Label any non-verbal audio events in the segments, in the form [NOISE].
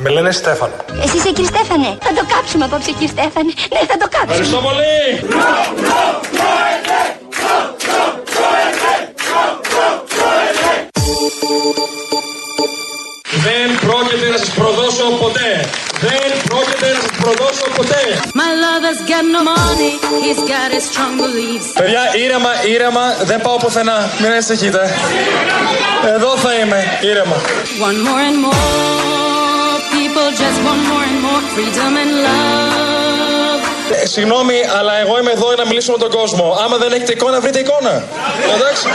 Με λένε Στέφανο. Εσύ είσαι κύριε Στέφανε. Θα το κάψουμε απόψε κύριε Στέφανε. Ναι, θα το κάψουμε. Ευχαριστώ πολύ. Δεν πρόκειται να σας προδώσω ποτέ. Δεν πρόκειται να σας προδώσω ποτέ. My lover's got no money, he's got his strong beliefs. Παιδιά, ήρεμα, ήρεμα, δεν πάω πουθενά. Μην ανησυχείτε. Εδώ θα είμαι, ήρεμα. One more and more Ε, συγγνώμη, αλλά εγώ είμαι εδώ για να μιλήσω με τον κόσμο. Άμα δεν έχετε εικόνα, βρείτε εικόνα. Εντάξει.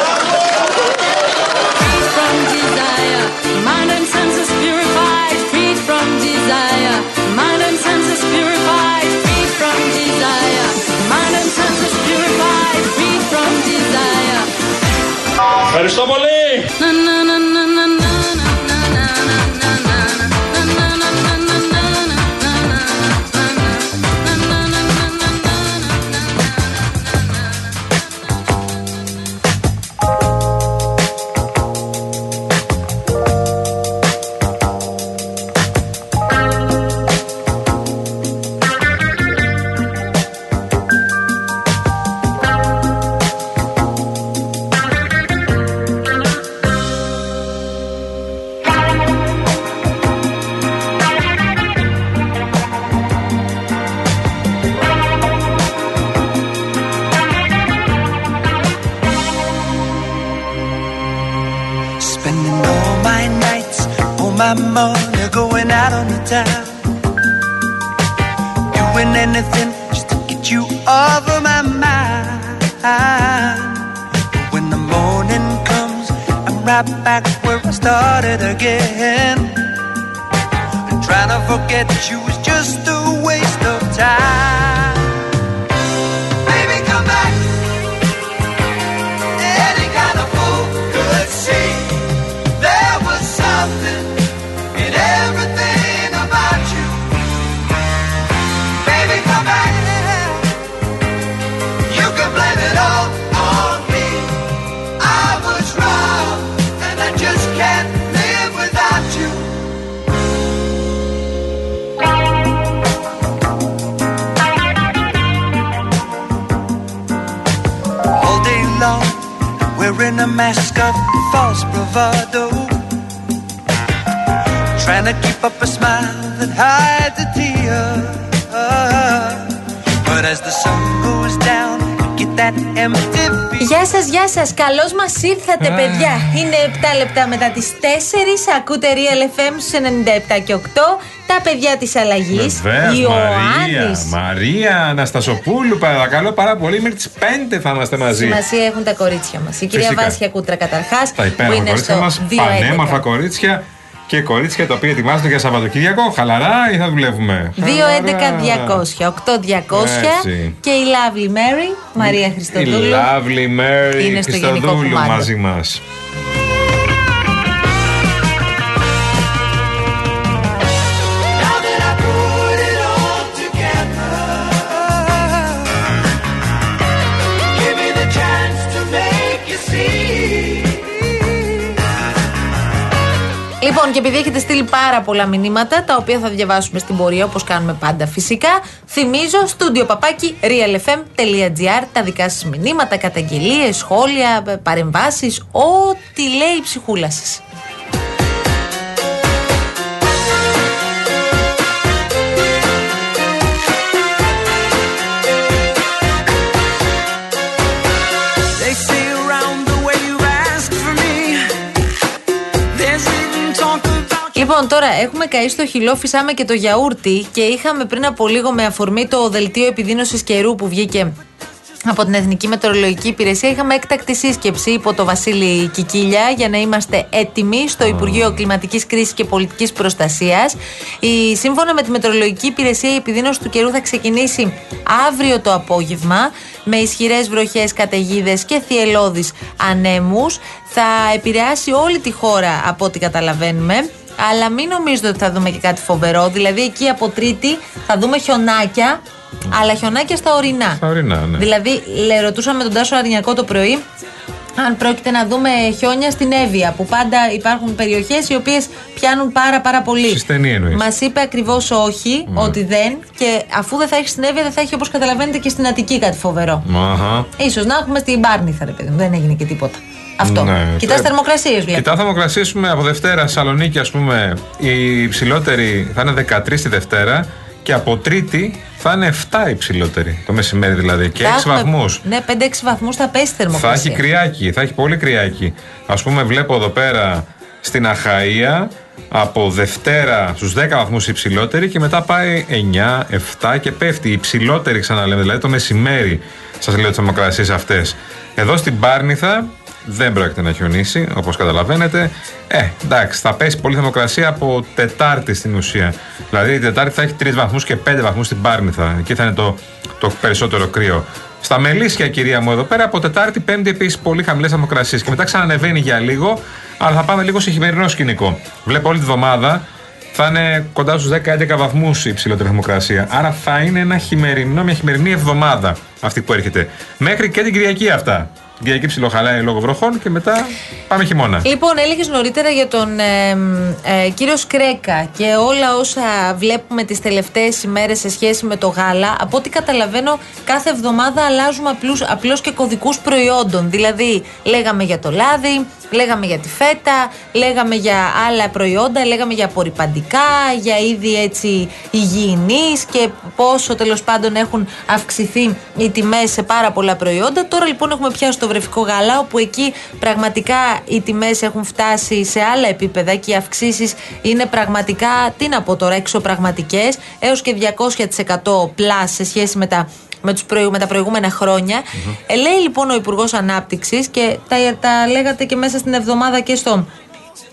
Bravado. Trying to keep up a smile that hides a tear. But as the sun Γεια σας, γεια σας. Καλώς μας ήρθατε, παιδιά. Είναι 7 λεπτά μετά τις 4. Ακούτε Real FM στους 97 και 8. Τα παιδιά της αλλαγής. Βεβαίως, Μαρία, Ιωάννης. Μαρία Αναστασοπούλου, παρακαλώ πάρα πολύ. Μέχρι τις 5 θα είμαστε μαζί. Σημασία έχουν τα κορίτσια μας. Η κυρία Φυσικά. Βάσια Κούτρα καταρχάς. Τα υπέροχα κορίτσια μας, πανέμορφα κορίτσια και κορίτσια τα οποία ετοιμάζονται για Σαββατοκύριακο. Χαλαρά ή θα δουλεύουμε; 2-11-200, 8-200 Έτσι. και η Lovely Mary, Μαρία Η Χριστοδούλου. Lovely Mary Είναι στο γενικό Χριστοδούλου κουμάντο. μαζί μας. Λοιπόν, και επειδή έχετε στείλει πάρα πολλά μηνύματα, τα οποία θα διαβάσουμε στην πορεία όπως κάνουμε πάντα φυσικά, θυμίζω στούντιο παπάκι realfm.gr τα δικά σας μηνύματα, καταγγελίες, σχόλια, παρεμβάσεις, ό,τι λέει η ψυχούλα σας. Λοιπόν, τώρα έχουμε καεί στο χυλό, φυσάμε και το γιαούρτι και είχαμε πριν από λίγο με αφορμή το δελτίο επιδείνωσης καιρού που βγήκε από την Εθνική Μετεωρολογική Υπηρεσία. Είχαμε έκτακτη σύσκεψη υπό το Βασίλη Κικίλια για να είμαστε έτοιμοι στο Υπουργείο Κλιματικής Κρίσης και Πολιτικής Προστασίας. Σύμφωνα με τη Μετεωρολογική Υπηρεσία, η επιδείνωση του καιρού θα ξεκινήσει αύριο το απόγευμα με ισχυρές βροχές, καταιγίδες και θυελώδεις ανέμους. Θα επηρεάσει όλη τη χώρα από ό,τι καταλαβαίνουμε. Αλλά μην νομίζετε ότι θα δούμε και κάτι φοβερό. Δηλαδή, εκεί από Τρίτη θα δούμε χιονάκια, αλλά χιονάκια στα ορεινά. Στα ορεινά, ναι. Δηλαδή, λέ, ρωτούσαμε τον Τάσο Αρνιακό το πρωί αν πρόκειται να δούμε χιόνια στην Εύβοια, που πάντα υπάρχουν περιοχές οι οποίες πιάνουν πάρα πάρα πολύ. Στη στενή εννοείς. Μας είπε ακριβώς όχι, ότι δεν. Και αφού δεν θα έχεις στην Εύβοια, δεν θα έχει όπως καταλαβαίνετε και στην Αττική κάτι φοβερό. Αχα. σω να έχουμε στην Μπάρνηθα, ρε παιδί μου. Δεν έγινε και τίποτα. Αυτό. Ναι. Κοιτάς Ε, θερμοκρασίες, βλέπω. Κοιτάς, θα αποκρασίσουμε από Δευτέρα Θεσσαλονίκη, ας πούμε, η υψηλότερη θα είναι 13 τη Δευτέρα και από Τρίτη θα είναι 7 υψηλότερη. Το μεσημέρι δηλαδή. Και 6 Θα έχουμε- βαθμούς. Ναι, 5-6 βαθμούς θα πέσει η Θα θερμοκρασία. έχει κρυάκι, θα έχει πολύ κρυάκι. Α πούμε, βλέπω εδώ πέρα στην Αχαία από Δευτέρα στους 10 βαθμούς υψηλότερη και μετά πάει 9, 7 και πέφτει. Η υψηλότερη ξαναλέμε, δηλαδή το μεσημέρι. Σας λέω τις θερμοκρασίες αυτές. Εδώ στην Πάρνηθα δεν πρόκειται να χιονίσει, όπως καταλαβαίνετε. Ε, εντάξει, θα πέσει πολύ θερμοκρασία από Τετάρτη στην ουσία. Δηλαδή, η Τετάρτη θα έχει 3 βαθμούς και 5 βαθμούς στην Πάρνηθα. Εκεί θα είναι το, το περισσότερο κρύο. Στα Μελίσια, κυρία μου, εδώ πέρα από Τετάρτη, Πέμπτη επίσης πολύ χαμηλές θερμοκρασίες. Και μετά ξανανεβαίνει για λίγο, αλλά θα πάμε λίγο σε χειμερινό σκηνικό. Βλέπω όλη τη βδομάδα θα είναι κοντά στους 10-11 βαθμούς η υψηλότερη θερμοκρασία. Άρα θα είναι ένα χειμερινό, μια χειμερινή εβδομάδα αυτή που έρχεται. Μέχρι και την Κυριακή αυτά. Την Κυριακή ψιλοχαλάει λόγω βροχών και μετά πάμε χειμώνα. Λοιπόν, έλεγες νωρίτερα για τον ε, ε, κύριο Σκρέκα και όλα όσα βλέπουμε τις τελευταίες ημέρες σε σχέση με το γάλα. Από ό,τι καταλαβαίνω, κάθε εβδομάδα αλλάζουμε απλώς και κωδικούς προϊόντων. Δηλαδή, λέγαμε για το λάδι, λέγαμε για τη φέτα, λέγαμε για άλλα προϊόντα, λέγαμε για απορριπαντικά, για είδη έτσι υγιεινής και πόσο τέλος πάντων έχουν αυξηθεί οι τιμές σε πάρα πολλά προϊόντα. Τώρα λοιπόν έχουμε πιάσει το βρεφικό γάλα, όπου εκεί πραγματικά οι τιμές έχουν φτάσει σε άλλα επίπεδα και οι αυξήσεις είναι πραγματικά, τι να πω τώρα, εξωπραγματικές, έως και 200% πλάς σε σχέση με τα με, τους προηγου- με τα προηγούμενα χρόνια. Ε, λέει λοιπόν ο Υπουργός Ανάπτυξης και τα, τα λέγατε και μέσα στην εβδομάδα και στο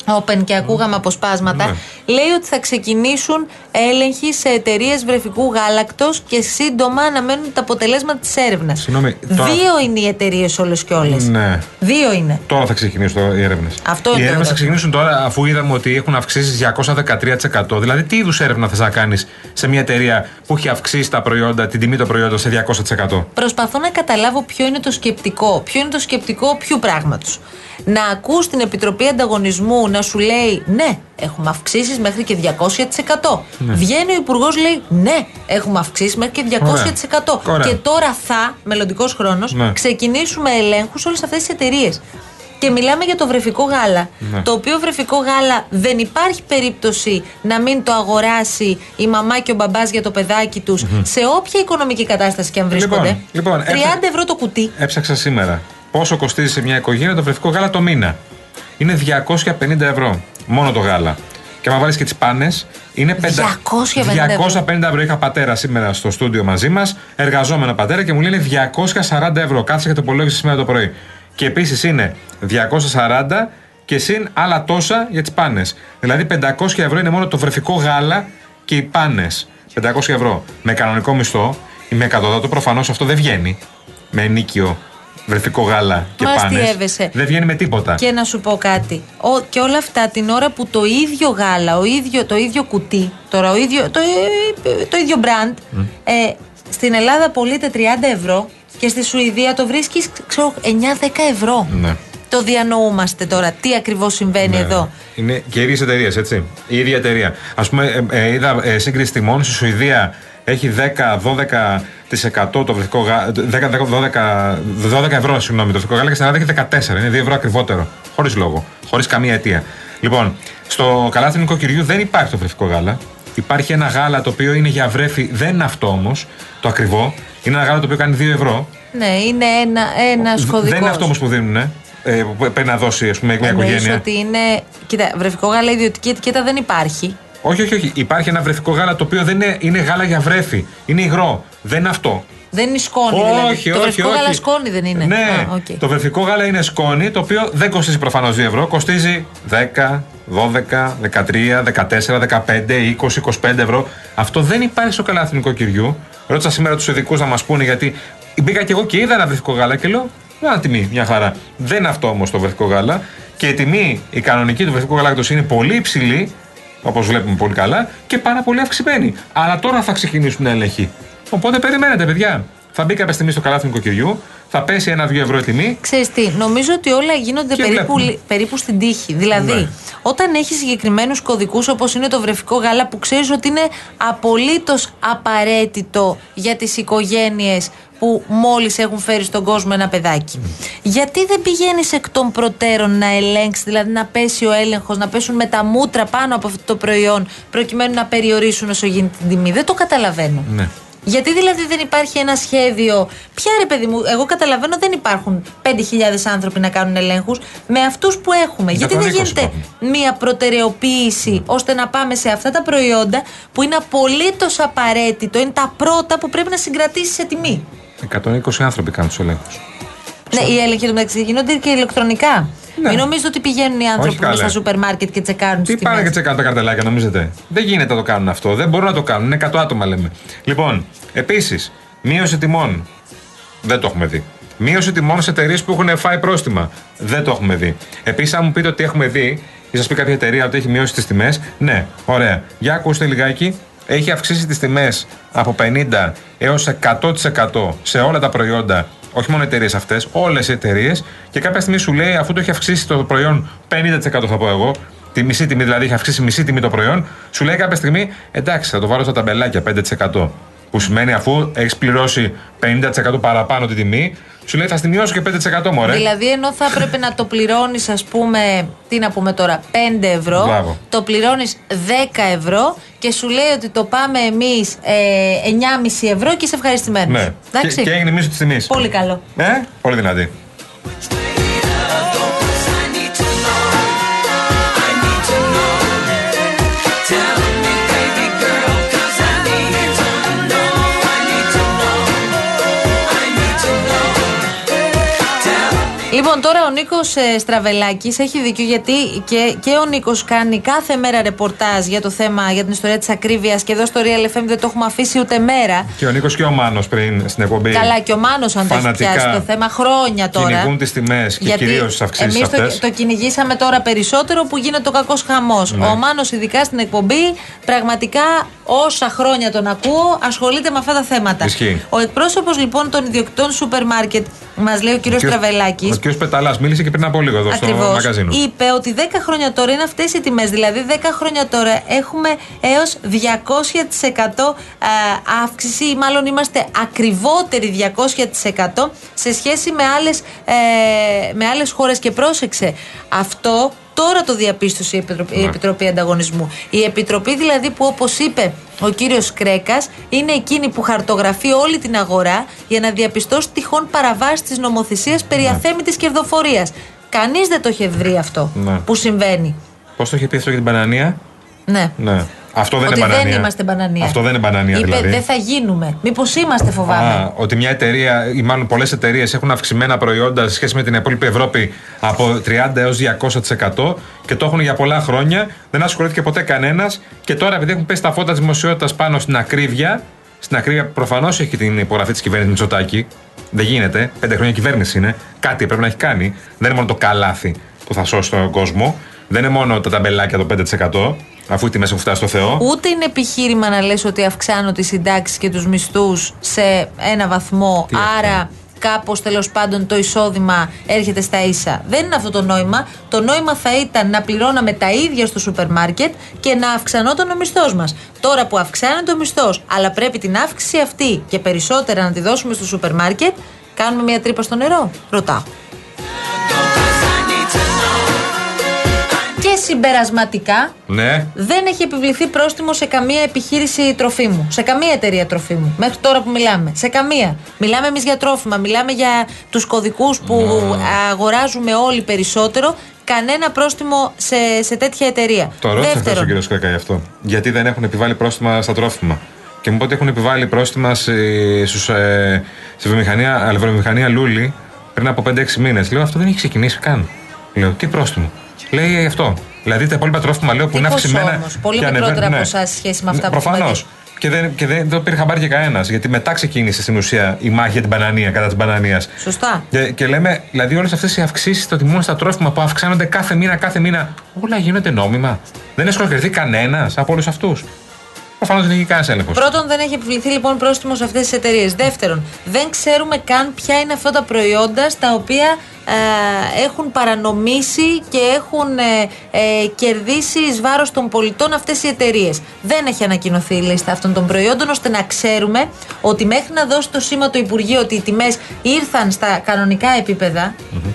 Open και ακούγαμε αποσπάσματα. Ναι. Λέει ότι θα ξεκινήσουν έλεγχοι σε εταιρείες βρεφικού γάλακτος και σύντομα αναμένουν τα αποτελέσματα της έρευνας. Συγγνώμη, τώρα- Δύο είναι οι εταιρείες όλες και όλες. Ναι. Δύο είναι. Τώρα θα ξεκινήσουν οι έρευνες. Αυτό Οι είναι το έρευνες θα ερώτημα. ξεκινήσουν τώρα αφού είδαμε ότι έχουν αυξήσει 213%. Δηλαδή, τι είδους έρευνα θες να κάνεις σε μια εταιρεία που έχει αυξήσει τα προϊόντα, την τιμή των προϊόντων σε 200%. Προσπαθώ να καταλάβω ποιο είναι το σκεπτικό. Ποιο είναι το σκεπτικό ποιου πράγματος. Να ακούς την Επιτροπή Ανταγωνισμού να σου λέει ναι, έχουμε αυξήσεις μέχρι και 200%. Βγαίνει ο Υπουργός, λέει ναι, έχουμε αυξήσεις μέχρι και 200%. Ωραία. Και τώρα θα, μελλοντικός χρόνος, Ναι. ξεκινήσουμε ελέγχους σε όλες αυτές τις εταιρείες. Και μιλάμε για το βρεφικό γάλα. Ναι. Το οποίο βρεφικό γάλα δεν υπάρχει περίπτωση να μην το αγοράσει η μαμά και ο μπαμπάς για το παιδάκι τους σε όποια οικονομική κατάσταση και αν βρίσκονται. λοιπόν, 30 έφτα- ευρώ το κουτί. Έψαξα σήμερα πόσο κοστίζει σε μια οικογένεια το βρεφικό γάλα το μήνα. Είναι 250 ευρώ. Μόνο το γάλα. Και αν βάλεις και τις πάνες, είναι 500 250 ευρώ. ευρώ. Είχα πατέρα σήμερα στο στούντιο μαζί μας, εργαζόμενο πατέρα και μου λένε 240 ευρώ. Κάθισα και το υπολόγισα σήμερα το πρωί. Και επίσης είναι 240 και συν άλλα τόσα για τις πάνες. Δηλαδή 500 ευρώ είναι μόνο το βρεφικό γάλα και οι πάνες. 500 ευρώ. Με κανονικό μισθό ή με εκατοδότο προφανώς αυτό δεν βγαίνει. Με ενίκιο βρεφικό γάλα και Μας πάνες. αστείευεσαι. Δεν βγαίνει με τίποτα. Και να σου πω κάτι. Ο, και όλα αυτά την ώρα που το ίδιο γάλα, ο ίδιο, το ίδιο κουτί, τώρα ο ίδιο, το, ε, το ίδιο μπραντ, ε, στην Ελλάδα πωλείται 30 ευρώ και στη Σουηδία το βρίσκεις, ξέρω, 9-10 ευρώ. Ναι. Το διανοούμαστε τώρα. Τι ακριβώς συμβαίνει Ναι, εδώ. ναι. Είναι και οι ίδιε εταιρείε, έτσι. Η ίδια εταιρεία. Α πούμε, ε, ε, είδα ε, σύγκριση τιμών στη Σουηδία έχει 10-12% το βρεφικό γάλα. 10, 12, ευρώ, συγγνώμη, το βρεφικό γάλα και στην Ελλάδα έχει 14. Είναι 2 ευρώ ακριβότερο. Χωρίς λόγο. Χωρίς καμία αιτία. Λοιπόν, στο καλάθι νοικοκυριού δεν υπάρχει το βρεφικό γάλα. Υπάρχει ένα γάλα το οποίο είναι για βρέφη, δεν είναι αυτό όμως, το ακριβό. Είναι ένα γάλα το οποίο κάνει 2 ευρώ. Ναι, είναι ένα, ένας κωδικός. Δεν είναι αυτό όμως που δίνουν, ε, που πρέπει να δώσει ας πούμε, μια Εννοείς οικογένεια. ότι είναι. Κοίτα, βρεφικό γάλα ιδιωτική ετικέτα δεν υπάρχει. Όχι, όχι, όχι. Υπάρχει ένα βρεφικό γάλα το οποίο δεν είναι, είναι γάλα για βρέφη. Είναι υγρό. Δεν είναι αυτό. Δεν είναι σκόνη δηλαδή. όχι, το όχι. βρεφικό όχι. γάλα σκόνη δεν είναι. Ναι, Α, οκ. το βρεφικό γάλα είναι σκόνη το οποίο δεν κοστίζει προφανώς 2 ευρώ. Κοστίζει 10, 12, 13, 14, 15, 20, 25 ευρώ. Αυτό δεν υπάρχει στο καλάθι νοικοκυριού. Ρώτησα σήμερα τους ειδικούς να μας πούνε γιατί μπήκα και εγώ και είδα ένα βρεφικό γάλα και λέω. Μια τιμή, μια χαρά. Δεν είναι αυτό όμως το βρεφικό γάλα. Και η τιμή, η κανονική του βρεφικού γάλακτο είναι πολύ υψηλή, όπως βλέπουμε πολύ καλά, και πάρα πολύ αυξημένη. Αλλά τώρα θα ξεκινήσουν έλεγχοι. Οπότε περιμένετε, παιδιά. Θα μπει κάποια στιγμή στο καλάθι νοικοκυριού, θα πέσει ένα-δύο ευρώ η τιμή. Ξέρεις τι, νομίζω ότι όλα γίνονται Και περίπου, βλέπουμε. περίπου στην τύχη. Δηλαδή, Ναι. όταν έχεις συγκεκριμένους κωδικούς όπως είναι το βρεφικό γάλα που ξέρεις ότι είναι απολύτως απαραίτητο για τις οικογένειες που μόλις έχουν φέρει στον κόσμο ένα παιδάκι. Γιατί δεν πηγαίνεις εκ των προτέρων να ελέγξεις, δηλαδή να πέσει ο έλεγχος, να πέσουν με τα μούτρα πάνω από αυτό το προϊόν, προκειμένου να περιορίσουν όσο γίνεται την τιμή. Δεν το καταλαβαίνω. Ναι. Γιατί δηλαδή δεν υπάρχει ένα σχέδιο; Ποια ρε παιδί μου, εγώ καταλαβαίνω δεν υπάρχουν 5.000 άνθρωποι να κάνουν ελέγχους με αυτούς που έχουμε. Γιατί δεν 120 γίνεται υπάρχουν. μία προτεραιοποίηση ώστε να πάμε σε αυτά τα προϊόντα που είναι απολύτως απαραίτητο, είναι τα πρώτα που πρέπει να συγκρατήσεις σε τιμή. 120 άνθρωποι κάνουν τους ελέγχους. Ναι, οι έλεγχοι του μεταξύ γίνονται και ηλεκτρονικά. Ναι. Μην νομίζετε ότι πηγαίνουν οι άνθρωποι καλέ. μέσα στα σούπερ μάρκετ και τσεκάρουν Τι τις πάνε και τσεκάνουν τα καρτελάκια, νομίζετε; Δεν γίνεται να το κάνουν αυτό. Δεν μπορούν να το κάνουν. Είναι 100 άτομα, λέμε. Λοιπόν, επίσης, μείωση τιμών. Δεν το έχουμε δει. Μείωση τιμών σε εταιρείες που έχουν φάει πρόστιμα. Δεν το έχουμε δει. Επίσης, αν μου πείτε ότι έχουμε δει ή σας πει κάποια εταιρεία ότι έχει μειώσει τις τιμές, ναι, ωραία. Για ακούστε λιγάκι. Έχει αυξήσει τις τιμές από 50 έως 100% σε όλα τα προϊόντα. Όχι μόνο εταιρείες αυτές, όλες οι εταιρείες. Και κάποια στιγμή σου λέει, αφού το έχει αυξήσει το προϊόν 50% θα πω εγώ, τη μισή τιμή, δηλαδή έχει αυξήσει μισή τιμή το προϊόν, σου λέει κάποια στιγμή, εντάξει, θα το βάλω στα ταμπελάκια 5%. Που σημαίνει αφού έχεις πληρώσει 50% παραπάνω την τιμή, σου λέει θα στη μειώσω και 5% μωρέ. Δηλαδή, ενώ θα έπρεπε να το πληρώνεις, ας πούμε, τι να πούμε τώρα, 5 ευρώ, Μπράβο. το πληρώνεις 10 ευρώ και σου λέει ότι το πάμε εμείς ε, 9,5 ευρώ και είσαι ευχαριστημένος. Ναι. Και, και έγινε μίσο της τιμής. Πολύ καλό. Ε, πολύ δυνατή. Λοιπόν, τώρα ο Νίκος ε, Στραβελάκης έχει δίκιο γιατί και, και ο Νίκος κάνει κάθε μέρα ρεπορτάζ για το θέμα, για την ιστορία της ακρίβειας και εδώ στο Real FM δεν το έχουμε αφήσει ούτε μέρα. Και ο Νίκος και ο Μάνος πριν στην εκπομπή. Καλά, και ο Μάνος, αν το έχει φανατικά πιάσει το θέμα χρόνια τώρα. Κυνηγούν τις τιμές και κυρίως τις αυξήσεις εμείς αυτές. το, το κυνηγήσαμε τώρα περισσότερο που γίνεται ο κακός χαμός. Ναι. Ο Μάνος, ειδικά στην εκπομπή, πραγματικά όσα χρόνια τον ακούω, ασχολείται με αυτά τα θέματα. Ισχύει. Ο εκπρόσωπος λοιπόν των ιδιοκτητών σούπερ μάρκετ, μας λέει ο κύριος Τραβελάκης. Ο κ. Πεταλάς μίλησε και πριν από λίγο εδώ στο Ακριβώς. μαγαζίνο. Είπε ότι 10 χρόνια τώρα είναι αυτές οι τιμές. Δηλαδή, 10 χρόνια τώρα έχουμε έως 200% α, αύξηση, ή μάλλον είμαστε ακριβότεροι 200% σε σχέση με άλλες ε, με άλλες χώρες. Και πρόσεξε, αυτό τώρα το διαπίστωσε η Επιτροπή, η Ναι. Επιτροπή Ανταγωνισμού. Η Επιτροπή δηλαδή που όπως είπε ο κύριος Κρέκας είναι εκείνη που χαρτογραφεί όλη την αγορά για να διαπιστώσει τυχόν παραβάσεις της νομοθεσίας περί αθέμητης κερδοφορίας. Κανείς δεν το είχε βρει αυτό Ναι. που συμβαίνει. Πώς το είχε πει αυτό για την μπανανία. Ναι. Ναι. Αυτό δεν ότι είναι μπανανία. δεν είμαστε μπανανία. Αυτό δεν είναι μπανανία Είπε, δηλαδή. δεν θα γίνουμε. Μήπως είμαστε, φοβάμαι. Α, ότι μια εταιρεία ή μάλλον πολλές εταιρείες έχουν αυξημένα προϊόντα σε σχέση με την υπόλοιπη Ευρώπη από 30 έως 200% και το έχουν για πολλά χρόνια. Δεν ασχολήθηκε ποτέ κανένας και τώρα επειδή έχουν πέσει τα φώτα της δημοσιότητας πάνω στην ακρίβεια, στην ακρίβεια προφανώς έχει και την υπογραφή της κυβέρνησης Μητσοτάκη. Δεν γίνεται. Πέντε χρόνια κυβέρνηση είναι. Κάτι πρέπει να έχει κάνει. Δεν είναι μόνο το καλάθι που θα σώσει τον κόσμο. Δεν είναι μόνο τα ταμπελάκια το 5%, αφού οι τιμέ έχουν φτάσει στο Θεό. Ούτε είναι επιχείρημα να λες ότι αυξάνω τις συντάξεις και τους μισθούς σε ένα βαθμό, Τι αυτό; άρα κάπως τέλος πάντων το εισόδημα έρχεται στα ίσα. Δεν είναι αυτό το νόημα. Το νόημα θα ήταν να πληρώναμε τα ίδια στο σούπερ μάρκετ και να αυξανόταν ο μισθός μας. Τώρα που αυξάνεται ο μισθός, αλλά πρέπει την αύξηση αυτή και περισσότερα να τη δώσουμε στο σούπερ μάρκετ, κάνουμε μια τρύπα στο νερό. Ρωτάω. Συμπερασματικά, Ναι. δεν έχει επιβληθεί πρόστιμο σε καμία επιχείρηση τροφίμου. Σε καμία εταιρεία τροφίμου. Μέχρι τώρα που μιλάμε. Σε καμία. Μιλάμε εμείς για τρόφιμα. Μιλάμε για τους κωδικούς που αγοράζουμε όλοι περισσότερο. Κανένα πρόστιμο σε, σε τέτοια εταιρεία. Το ρώτησε χθες ο κύριο Κρέκα γι' αυτό. Γιατί δεν έχουν επιβάλει πρόστιμα στα τρόφιμα. Και μου είπε ότι έχουν επιβάλει πρόστιμα σε, στους, ε, στη βιομηχανία, αλευρομηχανία Λούλη πριν από 5-6 μήνες. Λέω αυτό δεν έχει ξεκινήσει καν. Λέω τι πρόστιμο. Λέει αυτό. Δηλαδή τα υπόλοιπα τρόφιμα λέω που Τι είναι ποσό αυξημένα. όμως, πολύ και μικρότερα ανεβαίνουν- από εσάς σε σχέση με αυτά που Προφανώς. έχουμε δει. Και δεν, και δεν το πήρε χαμπάρι και κανένας. Γιατί μετά ξεκίνησε στην ουσία η μάχη για την μπανανία, κατά της μπανανία. Σωστά. Και, και λέμε, δηλαδή, όλες αυτές οι αυξήσεις των τιμών στα τρόφιμα που αυξάνονται κάθε μήνα, κάθε μήνα, όλα γίνονται νόμιμα. Δεν έχει σχολιαστεί κανένας από όλους αυτούς. Προφανώς δεν έχει κανένα έλεγχος. Πρώτον, δεν έχει επιβληθεί λοιπόν πρόστιμο σε αυτές τις εταιρείες. Δεύτερον, δεν ξέρουμε καν ποια είναι αυτά τα προϊόντα στα οποία ε, έχουν παρανομήσει και έχουν ε, ε, κερδίσει εις βάρος των πολιτών αυτές οι εταιρείες. Δεν έχει ανακοινωθεί η λίστα αυτών των προϊόντων ώστε να ξέρουμε ότι μέχρι να δώσει το σήμα το Υπουργείο ότι οι τιμές ήρθαν στα κανονικά επίπεδα,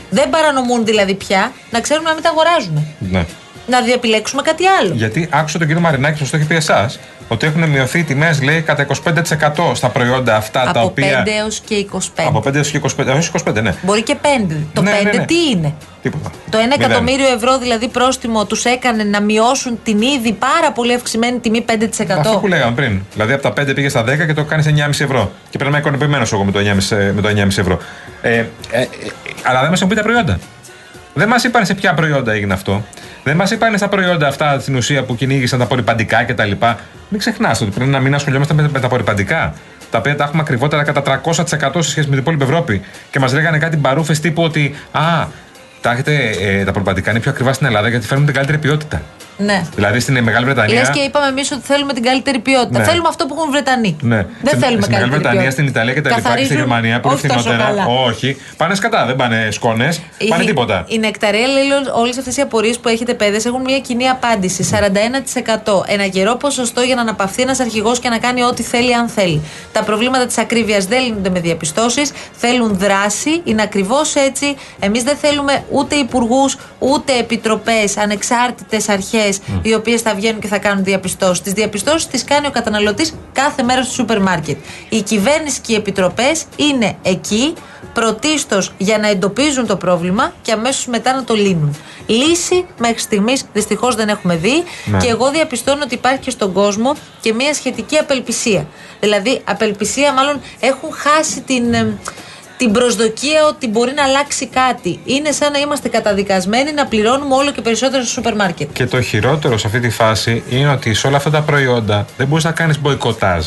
δεν παρανομούν δηλαδή πια, να ξέρουμε να μην τα αγοράζουμε. Ναι. Να διαπιλέξουμε κάτι άλλο. Γιατί άκουσα τον κύριο Μαρινάκη, σας το έχει πει εσάς, ότι έχουν μειωθεί οι τιμές, λέει, κατά 25% στα προϊόντα αυτά τα Από 5 οποία. έως και 25. Από 5 έως και 25. Όχι 25, ναι. Μπορεί και 5. Το Ναι, 5 ναι, ναι. τι είναι; Τίποτα. Το 1 Μηδέν. εκατομμύριο ευρώ δηλαδή πρόστιμο τους έκανε να μειώσουν την ήδη πάρα πολύ αυξημένη τιμή 5%. Αυτό που λέγαμε πριν. Δηλαδή από τα 5 πήγε στα 10 και το κάνεις 9,5 ευρώ. Και πρέπει να είμαι ικανοποιημένο εγώ με το 9,5, με το 9,5 ευρώ. Ε, ε, ε, αλλά δεν μας έχουν πει τα προϊόντα. Δεν μας είπαν σε ποια προϊόντα έγινε αυτό. Δεν μας είπαν στα προϊόντα αυτά στην ουσία που κυνήγησαν τα απορριπαντικά κτλ. Μην ξεχνάς ότι πριν να μην ασχολιόμαστε με, με τα απορριπαντικά. Τα οποία τα έχουμε ακριβότερα κατά 300% σε σχέση με την υπόλοιπη Ευρώπη. Και μας λέγανε κάτι μπαρούφες τύπου ότι Α, τα, έχετε, ε, τα απορριπαντικά είναι πιο ακριβά στην Ελλάδα γιατί φέρνουν την καλύτερη ποιότητα. Ναι. Δηλαδή στην Μεγάλη Βρετανία. Λες και είπαμε εμείς ότι θέλουμε την καλύτερη ποιότητα. Ναι. Θέλουμε αυτό που έχουν οι Βρετανοί. Ναι. Δεν Στην- θέλουμε στην Μεγάλη καλύτερη Βρετανία, ποιότητα. στην Ιταλία και τα λοιπά και στη Καθαρίζουν Γερμανία που είναι όχι τόσο φθηνότερα. καλά. Όχι. Πάνε σκατά, δεν πάνε σκόνες. Η- Πάνε τίποτα. Η νεκταρία λέει όλες αυτές οι απορίες που έχετε παιδες έχουν μια κοινή απάντηση. 41%. Ένα γερό ποσοστό για να αναπαυθεί ένας αρχηγός και να κάνει ό,τι θέλει, αν θέλει. Τα προβλήματα της ακρίβειας δεν λύνονται με διαπιστώσεις. Θέλουν δράση. Είναι ακριβώς έτσι. Εμείς δεν θέλουμε ούτε υπουργούς, ούτε επιτροπές, ανεξάρτητες αρχές, οι οποίες θα βγαίνουν και θα κάνουν διαπιστώσεις. Τις διαπιστώσεις τις κάνει ο καταναλωτής κάθε μέρα στο σούπερ μάρκετ. Η κυβέρνηση και οι επιτροπές είναι εκεί πρωτίστως για να εντοπίζουν το πρόβλημα και αμέσως μετά να το λύνουν. Λύση μέχρι στιγμής δυστυχώς δεν έχουμε δει Ναι. και εγώ διαπιστώνω ότι υπάρχει και στον κόσμο και μια σχετική απελπισία. Δηλαδή, απελπισία, μάλλον έχουν χάσει την. Εμ, Την προσδοκία ότι μπορεί να αλλάξει κάτι. Είναι σαν να είμαστε καταδικασμένοι να πληρώνουμε όλο και περισσότερο στο σούπερ μάρκετ. Και το χειρότερο σε αυτή τη φάση είναι ότι σε όλα αυτά τα προϊόντα δεν μπορείς να κάνεις μποϊκοτάζ.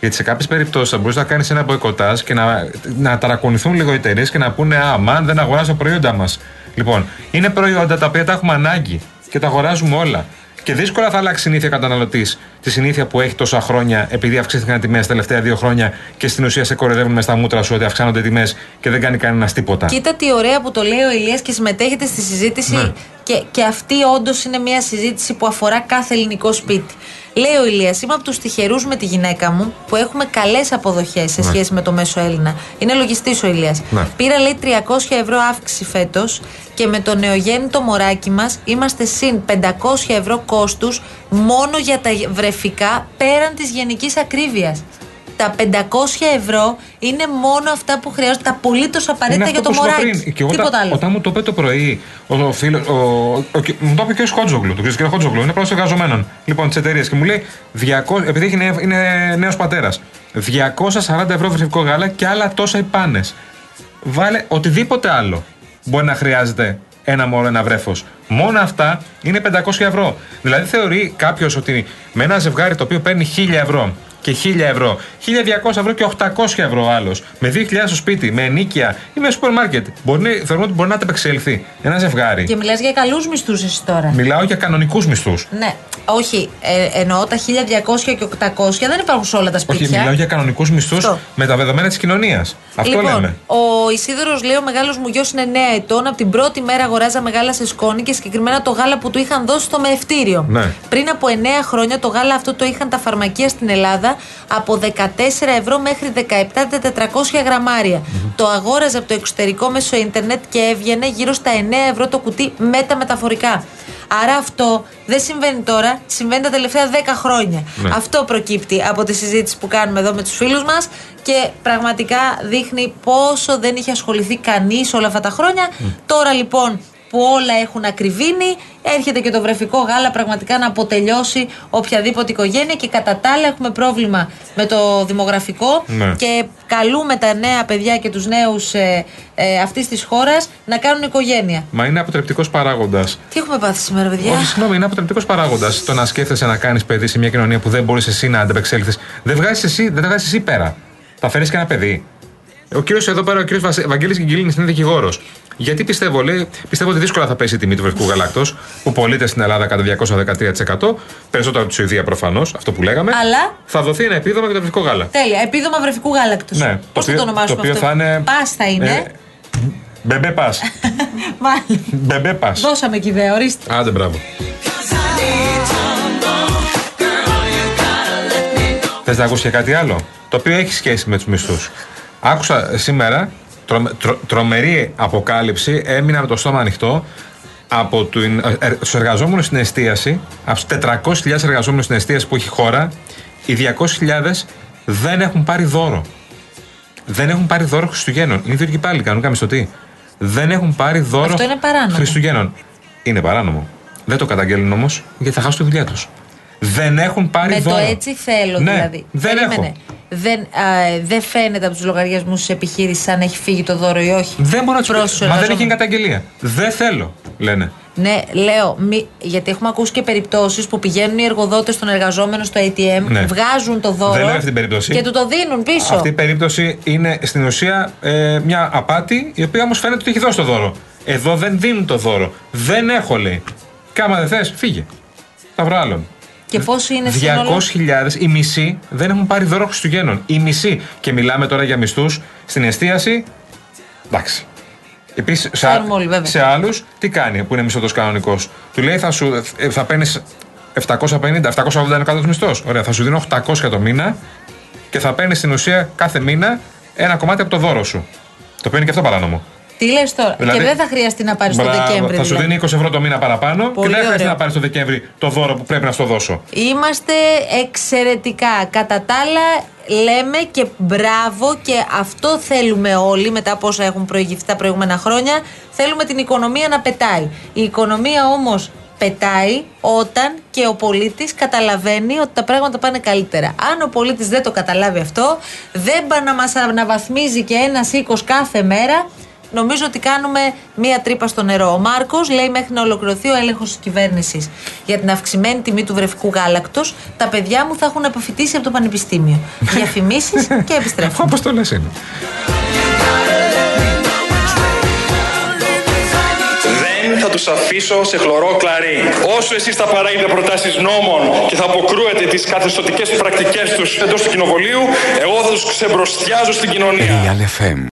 Γιατί σε κάποιες περιπτώσεις θα μπορείς να κάνεις ένα μποϊκοτάζ και να, να ταρακονηθούν λίγο οι εταιρείες και να πούνε Α, μαν δεν αγοράζω τα προϊόντα μας. Λοιπόν, είναι προϊόντα τα οποία τα έχουμε ανάγκη και τα αγοράζουμε όλα. Και δύσκολα θα αλλάξει συνήθεια καταναλωτής τη συνήθεια που έχει τόσα χρόνια επειδή αυξήθηκαν οι τιμές τα τελευταία δύο χρόνια και στην ουσία σε κοροϊδεύουν μες στα μούτρα σου ότι αυξάνονται οι τιμές και δεν κάνει κανένας τίποτα. Κοίτα τι ωραία που το λέει ο Ηλίας και συμμετέχετε στη συζήτηση. Ναι. Και, και αυτή όντως είναι μια συζήτηση που αφορά κάθε ελληνικό σπίτι. Λέει ο Ηλίας, είμαι από τους τυχερούς με τη γυναίκα μου που έχουμε καλές αποδοχές σε σχέση με το μέσο Έλληνα. Είναι λογιστής ο Ηλίας. Ναι. Πήρα, λέει, 300 ευρώ αύξηση φέτος και με το νεογέννητο μωράκι μας είμαστε συν 500 ευρώ κόστους μόνο για τα βρεφικά πέραν της γενικής ακρίβειας. Τα 500 ευρώ είναι μόνο αυτά που χρειάζονται, τα απολύτως απαραίτητα για το που σου είπα μωράκι. πριν. Και εγώ Τίποτα όταν, άλλο. όταν μου το είπε το πρωί, ο, ο φίλος. Ο, ο, ο- μου το είπε και ο Χότζογλου, το ξέρεις και ο Χότζογλου, είναι πρώτο εργαζομένων λοιπόν τη εταιρεία και μου λέει 200, επειδή έχει νέο, είναι νέος πατέρας, 240 ευρώ βρεφικό γάλα και άλλα τόσα οι πάνες. Βάλε οτιδήποτε άλλο μπορεί να χρειάζεται ένα μωρό, ένα βρέφος. Μόνο αυτά είναι 500 ευρώ. Δηλαδή θεωρεί κάποιος ότι με ένα ζευγάρι το οποίο παίρνει 1000 ευρώ και 1000 ευρώ, 1200 ευρώ και 800 ευρώ άλλος, με 2000 στο σπίτι, με ενίκεια ή με σούπερ μάρκετ, μπορεί, να- θεωρούμε ότι μπορεί να ανταπεξέλθει ένα ζευγάρι. Και μιλάς για καλούς μισθούς εσύ τώρα. Μιλάω για κανονικούς μισθούς. Ναι. Όχι, ε, εννοώ τα 1200 και 800 δεν υπάρχουν σε όλα τα σπίτια. Όχι, μιλάω για κανονικούς μισθούς Αυτό. με τα δεδομένα της κοινωνίας. Αυτό λοιπόν, λέμε. ο Ισίδωρος λέει: Ο μεγάλος μου γιος είναι 9 ετών. Από την πρώτη μέρα αγοράζαμε γάλα σε σκόνη και συγκεκριμένα το γάλα που του είχαν δώσει στο μεευτήριο. Ναι. Πριν από 9 χρόνια το γάλα αυτό το είχαν τα φαρμακεία στην Ελλάδα από 14 ευρώ μέχρι 17.400 γραμμάρια. Το αγόραζε από το εξωτερικό μέσω ίντερνετ και έβγαινε γύρω στα 9 ευρώ το κουτί με τα μεταφορικά. Άρα αυτό δεν συμβαίνει τώρα, συμβαίνει τα τελευταία 10 χρόνια. Ναι. Αυτό προκύπτει από τη συζήτηση που κάνουμε εδώ με τους φίλους μας και πραγματικά δείχνει πόσο δεν είχε ασχοληθεί κανείς όλα αυτά τα χρόνια. Τώρα λοιπόν που όλα έχουν ακριβήνει, έρχεται και το βρεφικό γάλα πραγματικά να αποτελειώσει οποιαδήποτε οικογένεια και κατά τα άλλα έχουμε πρόβλημα με το δημογραφικό Ναι. και καλούμε τα νέα παιδιά και τους νέους ε, ε, αυτής της χώρας να κάνουν οικογένεια. Μα είναι αποτρεπτικός παράγοντας. Τι έχουμε πάθει σήμερα, παιδιά; Όχι, συγγνώμη, είναι αποτρεπτικός παράγοντας το να σκέφτεσαι να κάνεις παιδί σε μια κοινωνία που δεν μπορείς εσύ να ανταπεξέλθεις. Δεν βγάζεις εσύ, δεν βγάζεις εσύ πέρα. Θα φέρεις και ένα παιδί. Ο κύριος εδώ πέρα, ο κύριος Βαγγέλης Γκυλίνη είναι δικηγόρος. Γιατί πιστεύω, λέει, πιστεύω ότι δύσκολα θα πέσει η τιμή του βρεφικού γαλάκτος που πωλείται στην Ελλάδα κατά 213%. Περισσότερο από τη Σουηδία προφανώς, αυτό που λέγαμε. Αλλά- Θα δοθεί ένα επίδομα για το βρεφικό γάλα. Τέλεια. Επίδομα βρεφικού γάλακτος. Ναι, Πώς θα οποίο- το ονομάσουμε το οποίο αυτό; θα είναι- Πας θα είναι. Ε, Μπεμπέ πας. [LAUGHS] Μάλλον. Μπεμπέ πας. Δώσαμε και ιδέα, ορίστε. Άντε, μπράβο. Θες να ακούσεις και κάτι άλλο, το οποίο έχει σχέση με τους μισθούς. Άκουσα σήμερα τρομε- τρο- τρομερή αποκάλυψη, έμεινα με το στόμα ανοιχτό, από του τους εργαζόμενους στην εστίαση, από τους 400.000 εργαζόμενους στην εστίαση που έχει η χώρα, οι 200.000 δεν έχουν πάρει δώρο. Δεν έχουν πάρει δώρο Χριστουγέννων. Είναι ιδιωτικοί πάλι, κανονικά μισθωτοί. Δεν έχουν πάρει δώρο Αυτό είναι παράνομο. Χριστουγέννων. Είναι παράνομο. Δεν το καταγγέλνουν όμως γιατί θα χάσουν τη δουλειά τους. Δεν έχουν πάρει Με δώρο. το έτσι θέλω Ναι, δηλαδή. Δεν Περίμενε. έχω. Δεν, α, ε, δεν φαίνεται από τους λογαριασμούς της επιχείρησης αν έχει φύγει το δώρο ή όχι. Δεν μπορώ να τους Προς πω. τους Μα δεν έχει εργαζόμενους. καταγγελία. Δεν θέλω, λένε. Ναι, λέω, μη, γιατί έχουμε ακούσει και περιπτώσεις που πηγαίνουν οι εργοδότες των εργαζόμενων στο ATM, Ναι. βγάζουν το δώρο Δεν λέω αυτή την περίπτωση. και του το δίνουν πίσω. Αυτή η περίπτωση είναι στην ουσία ε, μια απάτη η οποία όμως φαίνεται ότι έχει δώσει το δώρο. Εδώ δεν δίνουν το δώρο. Δεν έχω, λέει. Κάμα δεν θες, φύγε. Θα βρω άλλον. Και πόσο είναι σύνολο. 200.000, οι μισοί δεν έχουν πάρει δώρο Χριστουγέννων. Οι μισοί. Και μιλάμε τώρα για μισθούς στην εστίαση. Εντάξει. Επίσης, σε, Ξέρουμε όλοι, βέβαια. σε άλλους, τι κάνει που είναι μισθωτός κανονικός. Του λέει θα, σου, ε, θα παίρνεις 750, 780 είναι ο κάτω μισθός. Ωραία, θα σου δίνω 800 το μήνα και θα παίρνεις στην ουσία κάθε μήνα ένα κομμάτι από το δώρο σου. Το οποίο είναι και αυτό παράνομο. Τι λες τώρα; Δηλαδή- και δεν θα χρειαστεί να πάρεις το Μπράβο, Δεκέμβρη. Θα σου δηλαδή. δίνει 20 ευρώ το μήνα παραπάνω Πολύ και δεν χρειάζεται ωραίο. να πάρεις το Δεκέμβρη το δώρο που πρέπει να στο δώσω. Είμαστε εξαιρετικά. Κατά τα άλλα, λέμε και μπράβο και αυτό θέλουμε όλοι μετά από όσα έχουν προηγηθεί τα προηγούμενα χρόνια. Θέλουμε την οικονομία να πετάει. Η οικονομία όμως πετάει όταν και ο πολίτης καταλαβαίνει ότι τα πράγματα πάνε καλύτερα. Αν ο πολίτης δεν το καταλάβει αυτό, δεν πάει να μας αναβαθμίζει και ένας οίκος κάθε μέρα, Νομίζω ότι κάνουμε μία τρύπα στο νερό. Ο Μάρκος λέει μέχρι να ολοκληρωθεί ο έλεγχος της κυβέρνησης για την αυξημένη τιμή του βρεφικού γάλακτος, τα παιδιά μου θα έχουν αποφυτίσει από το πανεπιστήμιο. [LAUGHS] Διαφημίσεις και επιστρέφουμε. Όπως το λες είναι. Δεν θα τους αφήσω σε χλωρό κλαρί. Όσο εσείς θα παράγετε προτάσεις νόμων και θα αποκρούετε τις καθεστωτικές πρακτικές τους εντός του κοινοβουλίου, εγώ θα τους ξεμπροστιάζω στην κοινωνία. Real FM